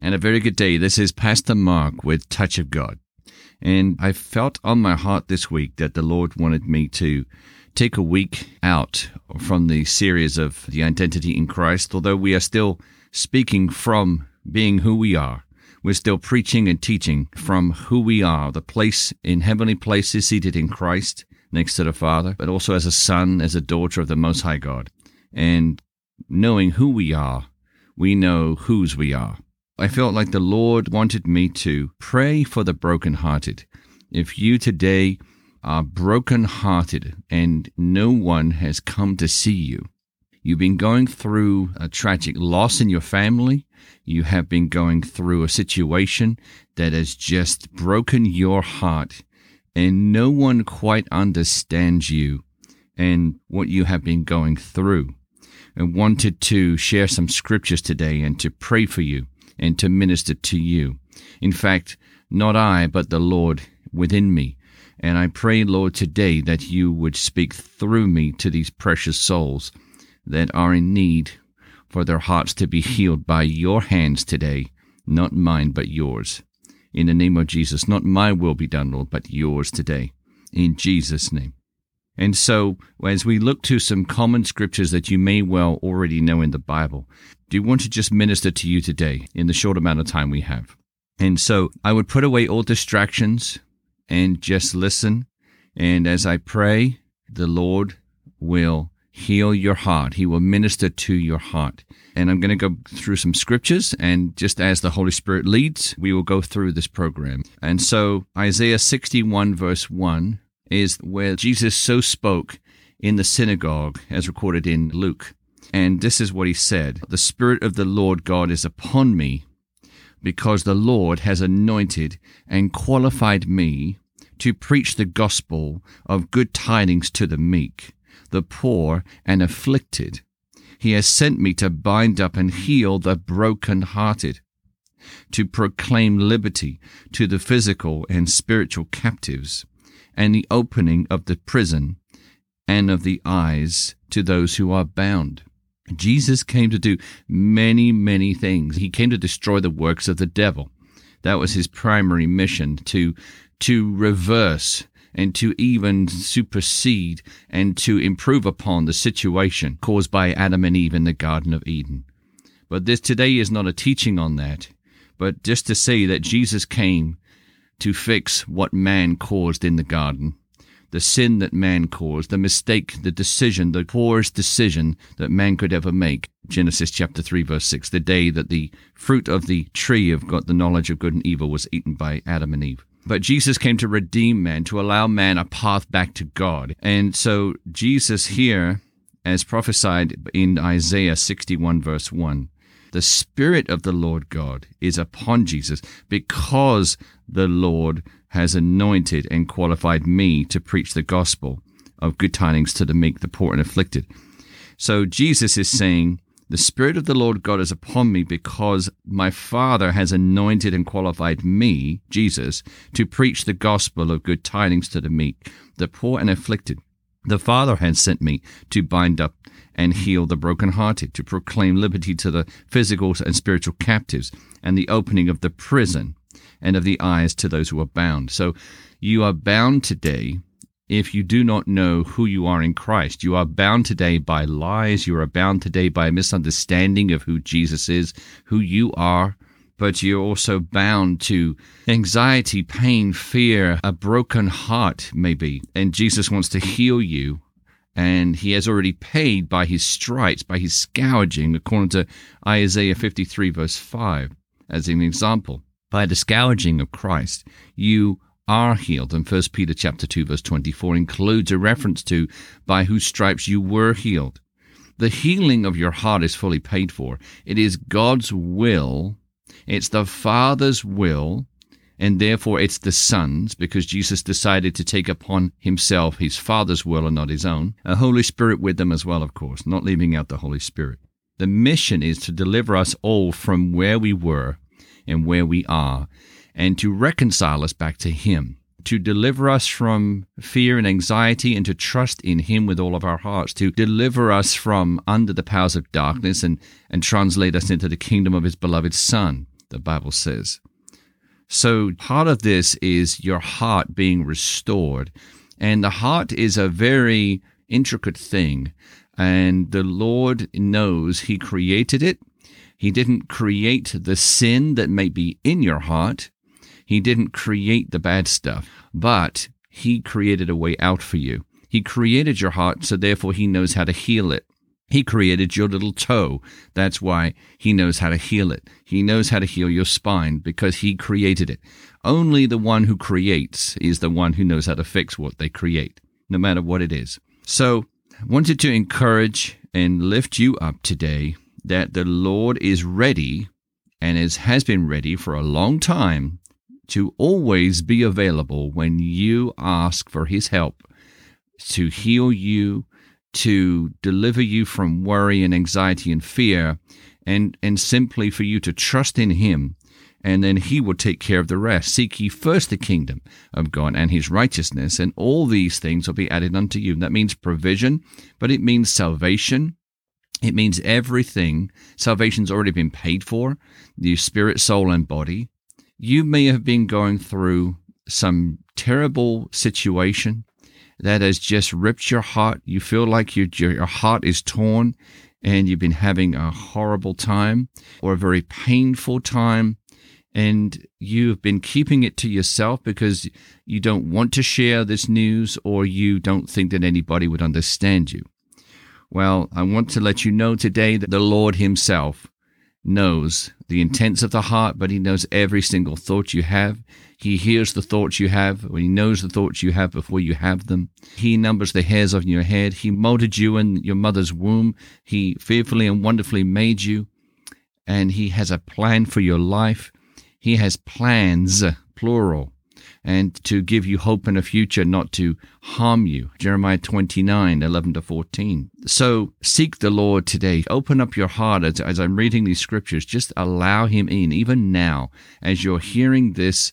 and a very good day. This is Pastor Mark with Touch of God. And I felt on my heart this week that the Lord wanted me to take a week out from the series of the identity in Christ, although we are still speaking from being who we are. We're still preaching and teaching from who we are, the place in heavenly places seated in Christ next to the Father, but also as a son, as a daughter of the Most High God. And knowing who we are, we know whose we are. I felt like the Lord wanted me to pray for the brokenhearted. If you today are brokenhearted and no one has come to see you, you've been going through a tragic loss in your family, you have been going through a situation that has just broken your heart, and no one quite understands you and what you have been going through. I wanted to share some scriptures today and to pray for you and to minister to you. In fact, not I, but the Lord within me. And I pray, Lord, today that you would speak through me to these precious souls that are in need for their hearts to be healed by your hands today, not mine, but yours. In the name of Jesus, not my will be done, Lord, but yours today. In Jesus' name. And so, as we look to some common scriptures that you may well already know in the Bible, do want to just minister to you today in the short amount of time we have? And so, I would put away all distractions and just listen. And as I pray, the Lord will heal your heart. He will minister to your heart. And I'm going to go through some scriptures, and just as the Holy Spirit leads, we will go through this program. And so, Isaiah 61, verse 1 is where Jesus so spoke in the synagogue, as recorded in Luke. And this is what he said The Spirit of the Lord God is upon me, because the Lord has anointed and qualified me to preach the gospel of good tidings to the meek, the poor and afflicted. He has sent me to bind up and heal the broken-hearted, to proclaim liberty to the physical and spiritual captives, and the opening of the prison and of the eyes to those who are bound. Jesus came to do many, many things. He came to destroy the works of the devil. That was his primary mission to, to reverse and to even supersede and to improve upon the situation caused by Adam and Eve in the Garden of Eden. But this today is not a teaching on that, but just to say that Jesus came to fix what man caused in the garden. The sin that man caused, the mistake, the decision, the poorest decision that man could ever make. Genesis chapter 3 verse 6, the day that the fruit of the tree of God, the knowledge of good and evil was eaten by Adam and Eve. But Jesus came to redeem man, to allow man a path back to God. And so Jesus here, as prophesied in Isaiah 61 verse 1, the Spirit of the Lord God is upon Jesus because the Lord has anointed and qualified me to preach the gospel of good tidings to the meek, the poor, and afflicted. So Jesus is saying, The Spirit of the Lord God is upon me because my Father has anointed and qualified me, Jesus, to preach the gospel of good tidings to the meek, the poor, and afflicted. The Father has sent me to bind up and heal the brokenhearted, to proclaim liberty to the physical and spiritual captives, and the opening of the prison and of the eyes to those who are bound. So you are bound today if you do not know who you are in Christ. You are bound today by lies. You are bound today by a misunderstanding of who Jesus is, who you are. But you're also bound to anxiety, pain, fear, a broken heart, maybe. And Jesus wants to heal you and he has already paid by his stripes, by his scourging, according to Isaiah 53, verse 5, as an example. By the scourging of Christ, you are healed. And 1 Peter chapter 2, verse 24 includes a reference to by whose stripes you were healed. The healing of your heart is fully paid for. It is God's will. It's the Father's will and therefore it's the Son's, because Jesus decided to take upon himself his Father's will and not his own. A Holy Spirit with them as well, of course, not leaving out the Holy Spirit. The mission is to deliver us all from where we were and where we are, and to reconcile us back to Him, to deliver us from fear and anxiety, and to trust in Him with all of our hearts, to deliver us from under the powers of darkness and, and translate us into the kingdom of His beloved Son the Bible says. So part of this is your heart being restored. And the heart is a very intricate thing. And the Lord knows He created it. He didn't create the sin that may be in your heart. He didn't create the bad stuff, but He created a way out for you. He created your heart, so therefore He knows how to heal it. He created your little toe. That's why he knows how to heal it. He knows how to heal your spine because he created it. Only the one who creates is the one who knows how to fix what they create, no matter what it is. So, I wanted to encourage and lift you up today that the Lord is ready and is, has been ready for a long time to always be available when you ask for his help to heal you, to deliver you from worry and anxiety and fear, and, and simply for you to trust in Him, and then He will take care of the rest. Seek ye first the kingdom of God and His righteousness, and all these things will be added unto you. That means provision, but it means salvation. It means everything. Salvation's already been paid for, your spirit, soul, and body. You may have been going through some terrible situation that has just ripped your heart. You feel like your, your heart is torn and you've been having a horrible time or a very painful time and you've been keeping it to yourself because you don't want to share this news or you don't think that anybody would understand you. Well, I want to let you know today that the Lord Himself knows the intents of the heart, but He knows every single thought you have. He hears the thoughts you have, or He knows the thoughts you have before you have them. He numbers the hairs on your head. He molded you in your mother's womb. He fearfully and wonderfully made you, and He has a plan for your life. He has plans, plural, and to give you hope in a future, not to harm you. Jeremiah 29, 11 to 14. So seek the Lord today. Open up your heart as, as I'm reading these scriptures. Just allow Him in, even now, as you're hearing this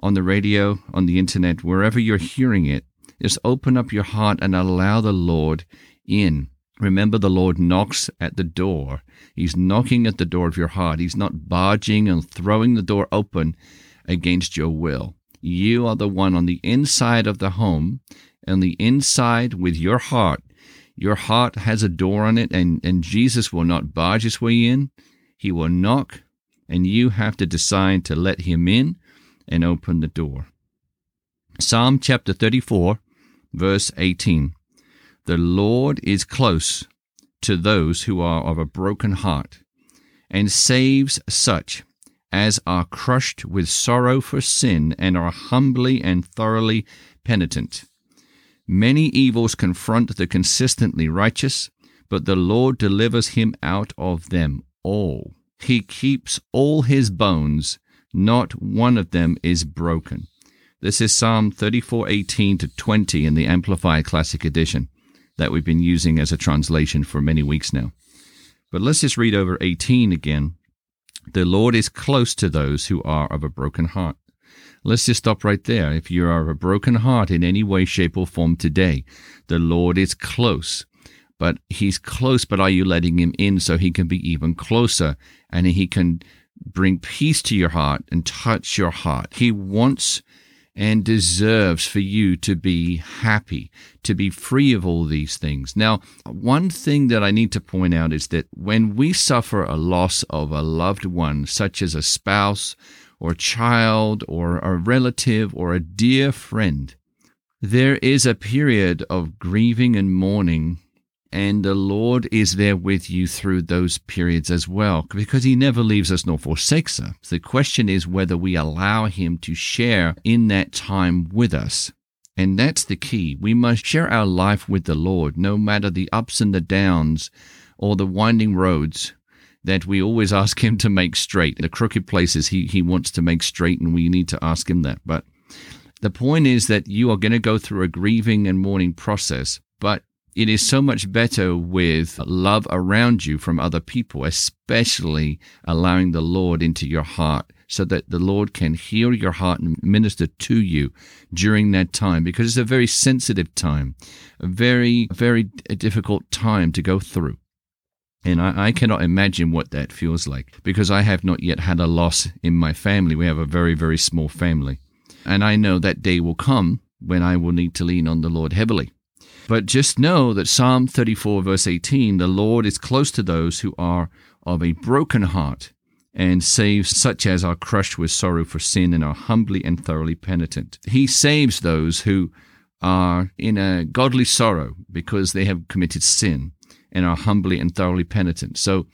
on the radio, on the internet, wherever you're hearing it. Just open up your heart and allow the Lord in. Remember, the Lord knocks at the door. He's knocking at the door of your heart. He's not barging and throwing the door open against your will. You are the one on the inside of the home, on the inside with your heart. Your heart has a door on it, and, and Jesus will not barge his way in. He will knock, and you have to decide to let him in and open the door. Psalm chapter 34, verse 18. The Lord is close to those who are of a broken heart, and saves such as are crushed with sorrow for sin and are humbly and thoroughly penitent. Many evils confront the consistently righteous, but the Lord delivers him out of them all. He keeps all his bones, not one of them is broken. This is Psalm 34:18 to 20 in the Amplified Classic Edition that we've been using as a translation for many weeks now. But let's just read over 18 again the Lord is close to those who are of a broken heart. Let's just stop right there. If you are of a broken heart in any way, shape, or form today, the Lord is close. But He's close, but are you letting Him in so He can be even closer and He can bring peace to your heart and touch your heart? He wants and deserves for you to be happy, to be free of all these things. Now, one thing that I need to point out is that when we suffer a loss of a loved one, such as a spouse or a child or a relative or a dear friend, there is a period of grieving and mourning and the Lord is there with you through those periods as well, because He never leaves us nor forsakes us. The question is whether we allow Him to share in that time with us. And that's the key. We must share our life with the Lord, no matter the ups and the downs or the winding roads that we always ask Him to make straight. The crooked places He, he wants to make straight, and we need to ask Him that. But the point is that you are going to go through a grieving and mourning process, but it is so much better with love around you from other people, especially allowing the Lord into your heart so that the Lord can heal your heart and minister to you during that time because it's a very sensitive time, a very, very difficult time to go through. And I, I, cannot imagine what that feels like because I have not yet had a loss in my family. We have a very, very small family. And I know that day will come when I will need to lean on the Lord heavily. But just know that Psalm 34, verse 18, the Lord is close to those who are of a broken heart and saves such as are crushed with sorrow for sin and are humbly and thoroughly penitent. He saves those who are in a godly sorrow because they have committed sin and are humbly and thoroughly penitent. So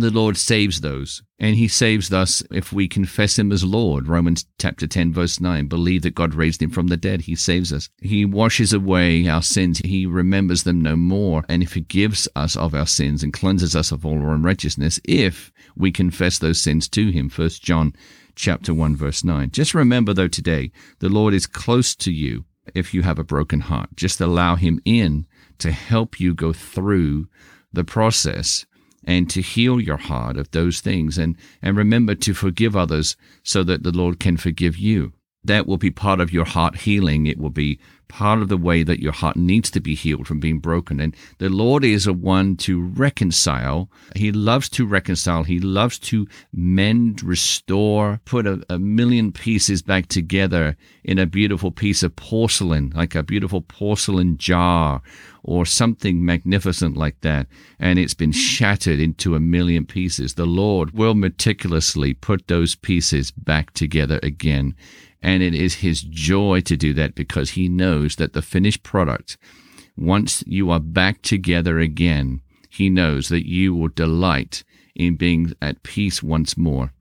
the Lord saves those, and He saves us if we confess Him as Lord. Romans chapter 10, verse 9. Believe that God raised Him from the dead. He saves us. He washes away our sins. He remembers them no more, and He forgives us of our sins and cleanses us of all our unrighteousness if we confess those sins to Him. First John chapter 1, verse 9. Just remember, though, today, the Lord is close to you if you have a broken heart. Just allow Him in to help you go through the process and to heal your heart of those things and, and remember to forgive others so that the Lord can forgive you. That will be part of your heart healing. It will be part of the way that your heart needs to be healed from being broken. And the Lord is a one to reconcile. He loves to reconcile. He loves to mend, restore, put a, a million pieces back together in a beautiful piece of porcelain, like a beautiful porcelain jar or something magnificent like that, and it's been shattered into a million pieces. The Lord will meticulously put those pieces back together again and it is his joy to do that because he knows that the finished product, once you are back together again, he knows that you will delight in being at peace once more.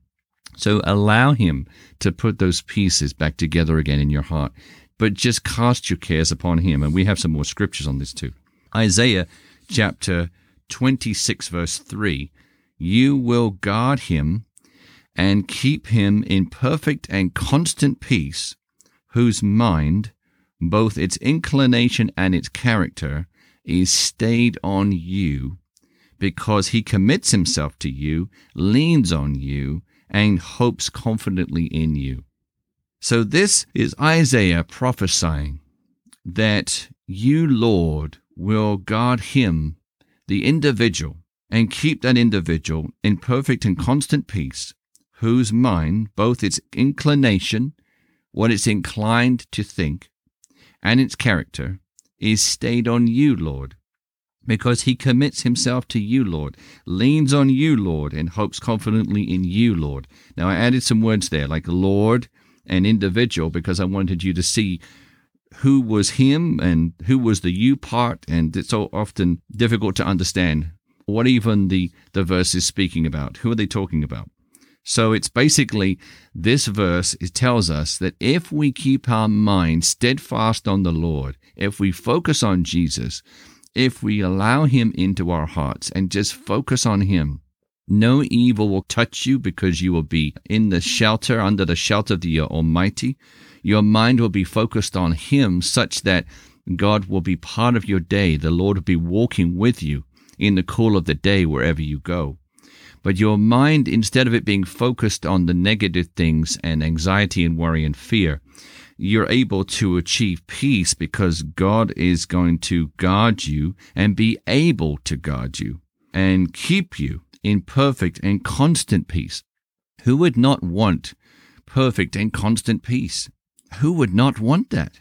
So allow him to put those pieces back together again in your heart. But just cast your cares upon him. And we have some more scriptures on this too. Isaiah chapter 26, verse 3 You will guard him and keep him in perfect and constant peace, whose mind, both its inclination and its character, is stayed on you, because he commits himself to you, leans on you, and hopes confidently in you. So, this is Isaiah prophesying that you, Lord, will guard him, the individual, and keep that individual in perfect and constant peace, whose mind, both its inclination, what it's inclined to think, and its character, is stayed on you, Lord, because he commits himself to you, Lord, leans on you, Lord, and hopes confidently in you, Lord. Now, I added some words there, like Lord and individual, because I wanted you to see who was him and who was the you part, and it's so often difficult to understand what even the, the verse is speaking about. Who are they talking about? So it's basically this verse it tells us that if we keep our mind steadfast on the Lord, if we focus on Jesus, if we allow him into our hearts and just focus on him, no evil will touch you because you will be in the shelter, under the shelter of the Almighty. Your mind will be focused on Him such that God will be part of your day. The Lord will be walking with you in the cool of the day wherever you go. But your mind, instead of it being focused on the negative things and anxiety and worry and fear, you're able to achieve peace because God is going to guard you and be able to guard you and keep you in perfect and constant peace. Who would not want perfect and constant peace? Who would not want that?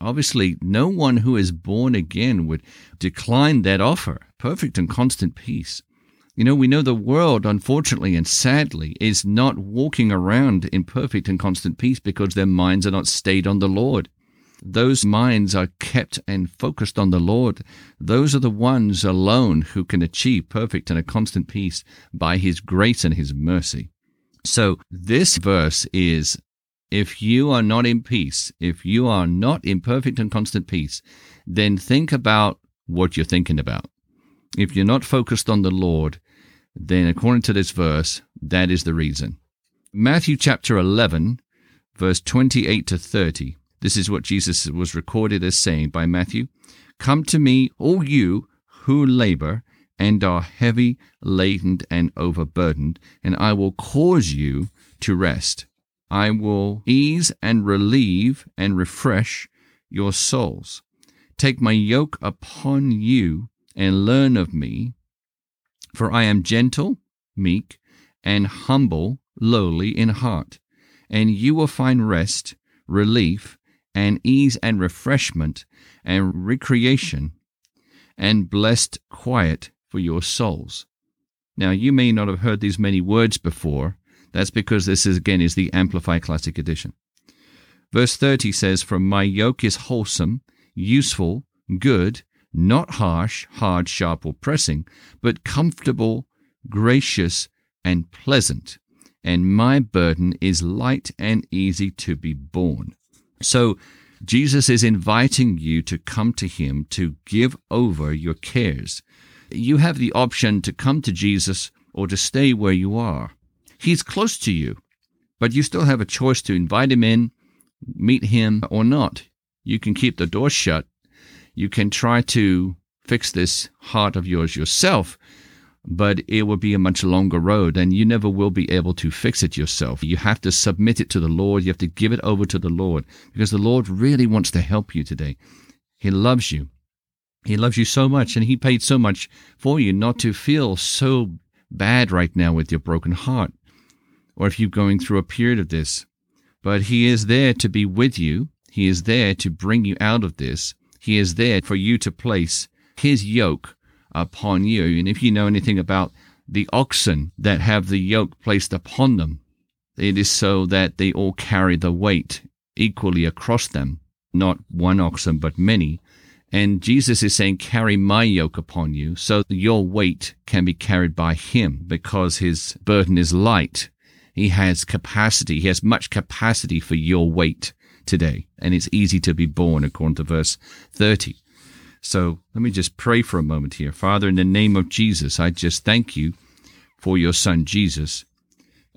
Obviously, no one who is born again would decline that offer perfect and constant peace. You know, we know the world, unfortunately and sadly, is not walking around in perfect and constant peace because their minds are not stayed on the Lord. Those minds are kept and focused on the Lord. Those are the ones alone who can achieve perfect and a constant peace by His grace and His mercy. So, this verse is if you are not in peace, if you are not in perfect and constant peace, then think about what you're thinking about. If you're not focused on the Lord, then according to this verse, that is the reason. Matthew chapter 11, verse 28 to 30. This is what Jesus was recorded as saying by Matthew Come to me, all you who labor and are heavy laden and overburdened, and I will cause you to rest. I will ease and relieve and refresh your souls. Take my yoke upon you and learn of me, For I am gentle, meek, and humble, lowly in heart, and you will find rest, relief, and ease and refreshment and recreation and blessed quiet for your souls. Now, you may not have heard these many words before. That's because this is, again is the Amplified Classic Edition. Verse 30 says, For my yoke is wholesome, useful, good, not harsh, hard, sharp, or pressing, but comfortable, gracious, and pleasant. And my burden is light and easy to be borne. So, Jesus is inviting you to come to Him to give over your cares. You have the option to come to Jesus or to stay where you are. He's close to you, but you still have a choice to invite Him in, meet Him, or not. You can keep the door shut. You can try to fix this heart of yours yourself, but it will be a much longer road and you never will be able to fix it yourself. You have to submit it to the Lord. You have to give it over to the Lord because the Lord really wants to help you today. He loves you. He loves you so much and He paid so much for you not to feel so bad right now with your broken heart or if you're going through a period of this. But He is there to be with you. He is there to bring you out of this. He is there for you to place His yoke upon you. And if you know anything about the oxen that have the yoke placed upon them, it is so that they all carry the weight equally across them, not one oxen, but many. And Jesus is saying, Carry my yoke upon you, so your weight can be carried by him, because his burden is light. He has capacity, he has much capacity for your weight today, and it's easy to be borne, according to verse 30. So let me just pray for a moment here. Father, in the name of Jesus, I just thank you for your son Jesus.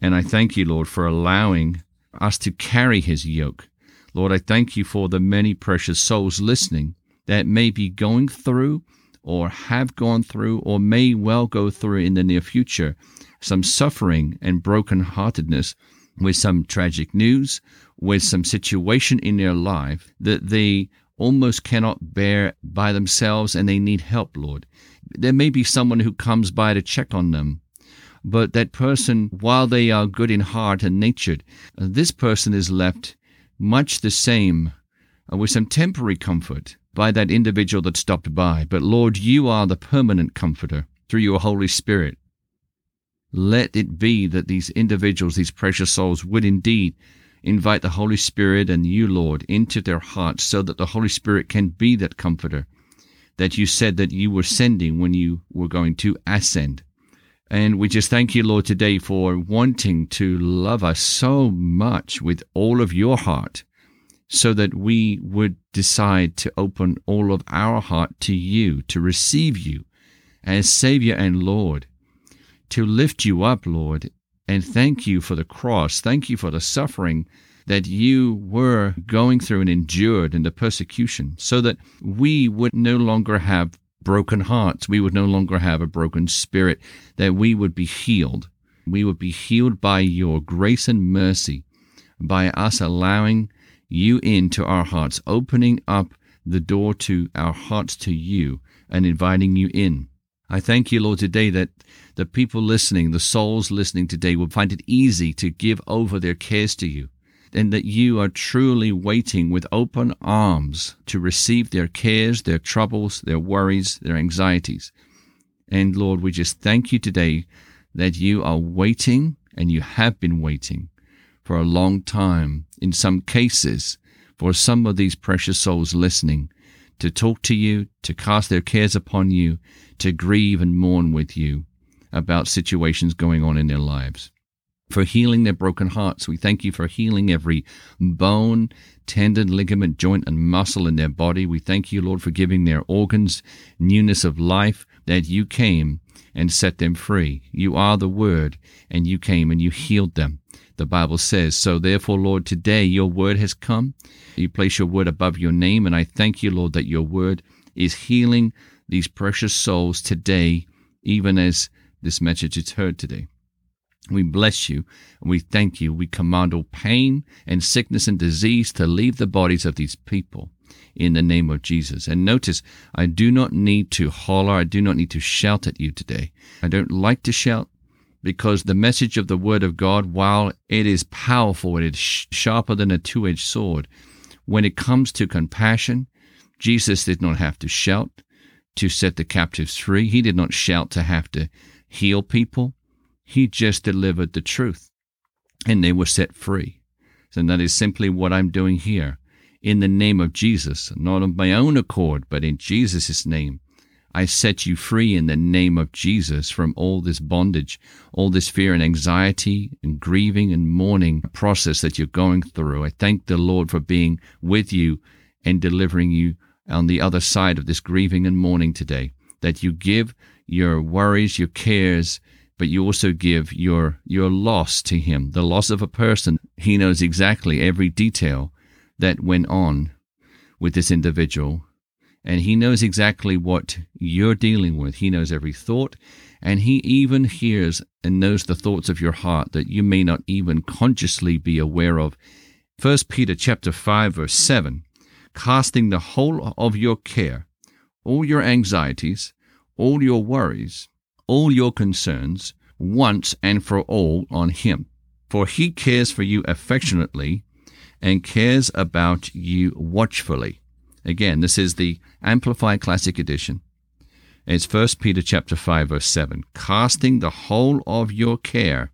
And I thank you, Lord, for allowing us to carry his yoke. Lord, I thank you for the many precious souls listening that may be going through or have gone through or may well go through in the near future some suffering and brokenheartedness with some tragic news, with some situation in their life that they almost cannot bear by themselves and they need help, Lord. There may be someone who comes by to check on them, but that person, while they are good in heart and natured, this person is left much the same uh, with some temporary comfort by that individual that stopped by. But Lord, you are the permanent comforter through your Holy Spirit. Let it be that these individuals, these precious souls, would indeed invite the Holy Spirit and you, Lord, into their hearts so that the Holy Spirit can be that comforter that you said that you were sending when you were going to ascend. And we just thank you, Lord, today for wanting to love us so much with all of your heart so that we would decide to open all of our heart to you, to receive you as Savior and Lord, to lift you up, Lord, and thank you for the cross. Thank you for the suffering that you were going through and endured in the persecution so that we would no longer have broken hearts. We would no longer have a broken spirit, that we would be healed. We would be healed by your grace and mercy, by us allowing you into our hearts, opening up the door to our hearts to you and inviting you in. I thank you, Lord, today that the people listening, the souls listening today, will find it easy to give over their cares to you, and that you are truly waiting with open arms to receive their cares, their troubles, their worries, their anxieties. And Lord, we just thank you today that you are waiting and you have been waiting for a long time, in some cases, for some of these precious souls listening to talk to you, to cast their cares upon you, to grieve and mourn with you about situations going on in their lives. For healing their broken hearts, we thank you for healing every bone, tendon, ligament, joint, and muscle in their body. We thank you, Lord, for giving their organs newness of life, that you came and set them free. You are the Word, and you came and you healed them the Bible says. So therefore, Lord, today your word has come. You place your word above your name, and I thank you, Lord, that your word is healing these precious souls today, even as this message is heard today. We bless you and we thank you. We command all pain and sickness and disease to leave the bodies of these people. in the name of Jesus. And notice, I do not need to holler, I do not need to shout at you today. I don't like to shout because the message of the Word of God, while it is powerful, it is sharper than a two edged sword, when it comes to compassion, Jesus did not have to shout to set the captives free. He did not shout to have to heal people. He just delivered the truth and they were set free. And that is simply what I'm doing here in the name of Jesus, not of my own accord, but in Jesus' name. I set you free in the name of Jesus from all this bondage, all this fear and anxiety and grieving and mourning process that you're going through. I thank the Lord for being with you and delivering you on the other side of this grieving and mourning today. That you give your worries, your cares, but you also give your your loss to him, the loss of a person. He knows exactly every detail that went on with this individual. And he knows exactly what you're dealing with. He knows every thought, and he even hears and knows the thoughts of your heart that you may not even consciously be aware of. 1 Peter chapter 5 verse 7 casting the whole of your care, all your anxieties, all your worries, all your concerns once and for all on him. For he cares for you affectionately and cares about you watchfully. Again, this is the Amplified Classic Edition. It's 1 Peter chapter 5 verse 7. Casting the whole of your care,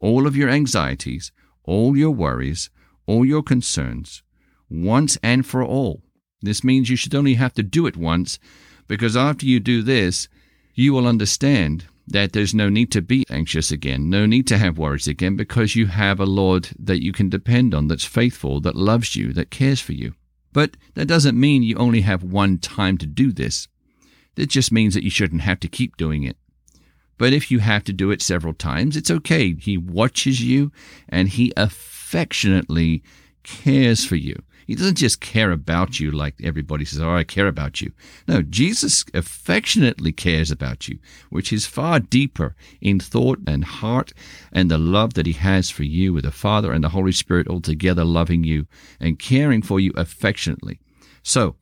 all of your anxieties, all your worries, all your concerns, once and for all. This means you should only have to do it once, because after you do this, you will understand that there's no need to be anxious again, no need to have worries again, because you have a Lord that you can depend on, that's faithful, that loves you, that cares for you. But that doesn't mean you only have one time to do this. It just means that you shouldn't have to keep doing it. But if you have to do it several times, it's okay. He watches you and he affectionately cares for you. He doesn't just care about you like everybody says, Oh, I care about you. No, Jesus affectionately cares about you, which is far deeper in thought and heart and the love that He has for you with the Father and the Holy Spirit all together loving you and caring for you affectionately. So,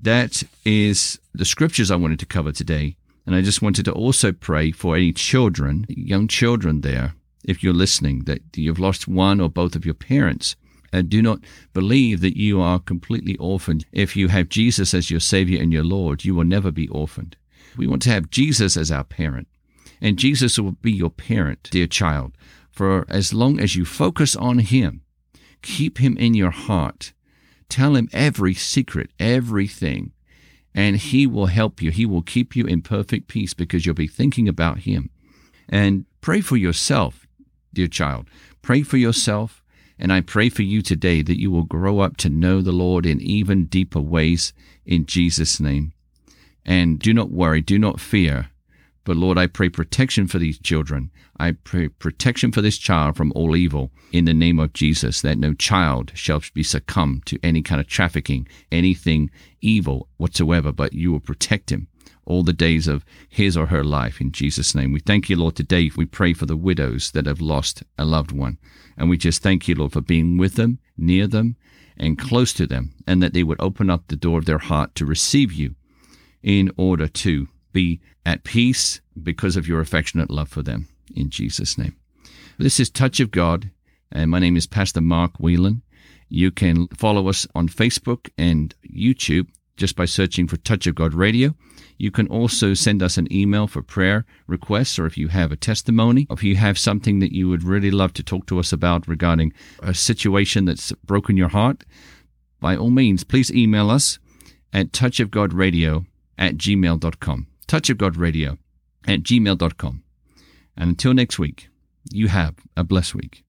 that is the scriptures I wanted to cover today. And I just wanted to also pray for any children, young children there, if you're listening, that you've lost one or both of your parents and do not believe that you are completely orphaned. If you have Jesus as your Savior and your Lord, you will never be orphaned. We want to have Jesus as our parent. And Jesus will be your parent, dear child, for as long as you focus on Him, keep Him in your heart, tell Him every secret, everything, and He will help you. He will keep you in perfect peace because you'll be thinking about Him. And pray for yourself, dear child. Pray for yourself and I pray for you today that you will grow up to know the Lord in even deeper ways in Jesus' name. And do not worry, do not fear. But Lord, I pray protection for these children. I pray protection for this child from all evil in the name of Jesus, that no child shall be succumb to any kind of trafficking, anything evil whatsoever, but you will protect him all the days of his or her life in Jesus' name. We thank you, Lord, today. We pray for the widows that have lost a loved one. And we just thank you, Lord, for being with them, near them, and close to them, and that they would open up the door of their heart to receive you in order to be at peace because of your affectionate love for them. In Jesus' name. This is Touch of God, and my name is Pastor Mark Whelan. You can follow us on Facebook and YouTube just by searching for Touch of God Radio. You can also send us an email for prayer requests, or if you have a testimony, if you have something that you would really love to talk to us about regarding a situation that's broken your heart, by all means, please email us at touchofgodradio at gmail.com. Touchofgodradio at gmail.com. And until next week, you have a blessed week.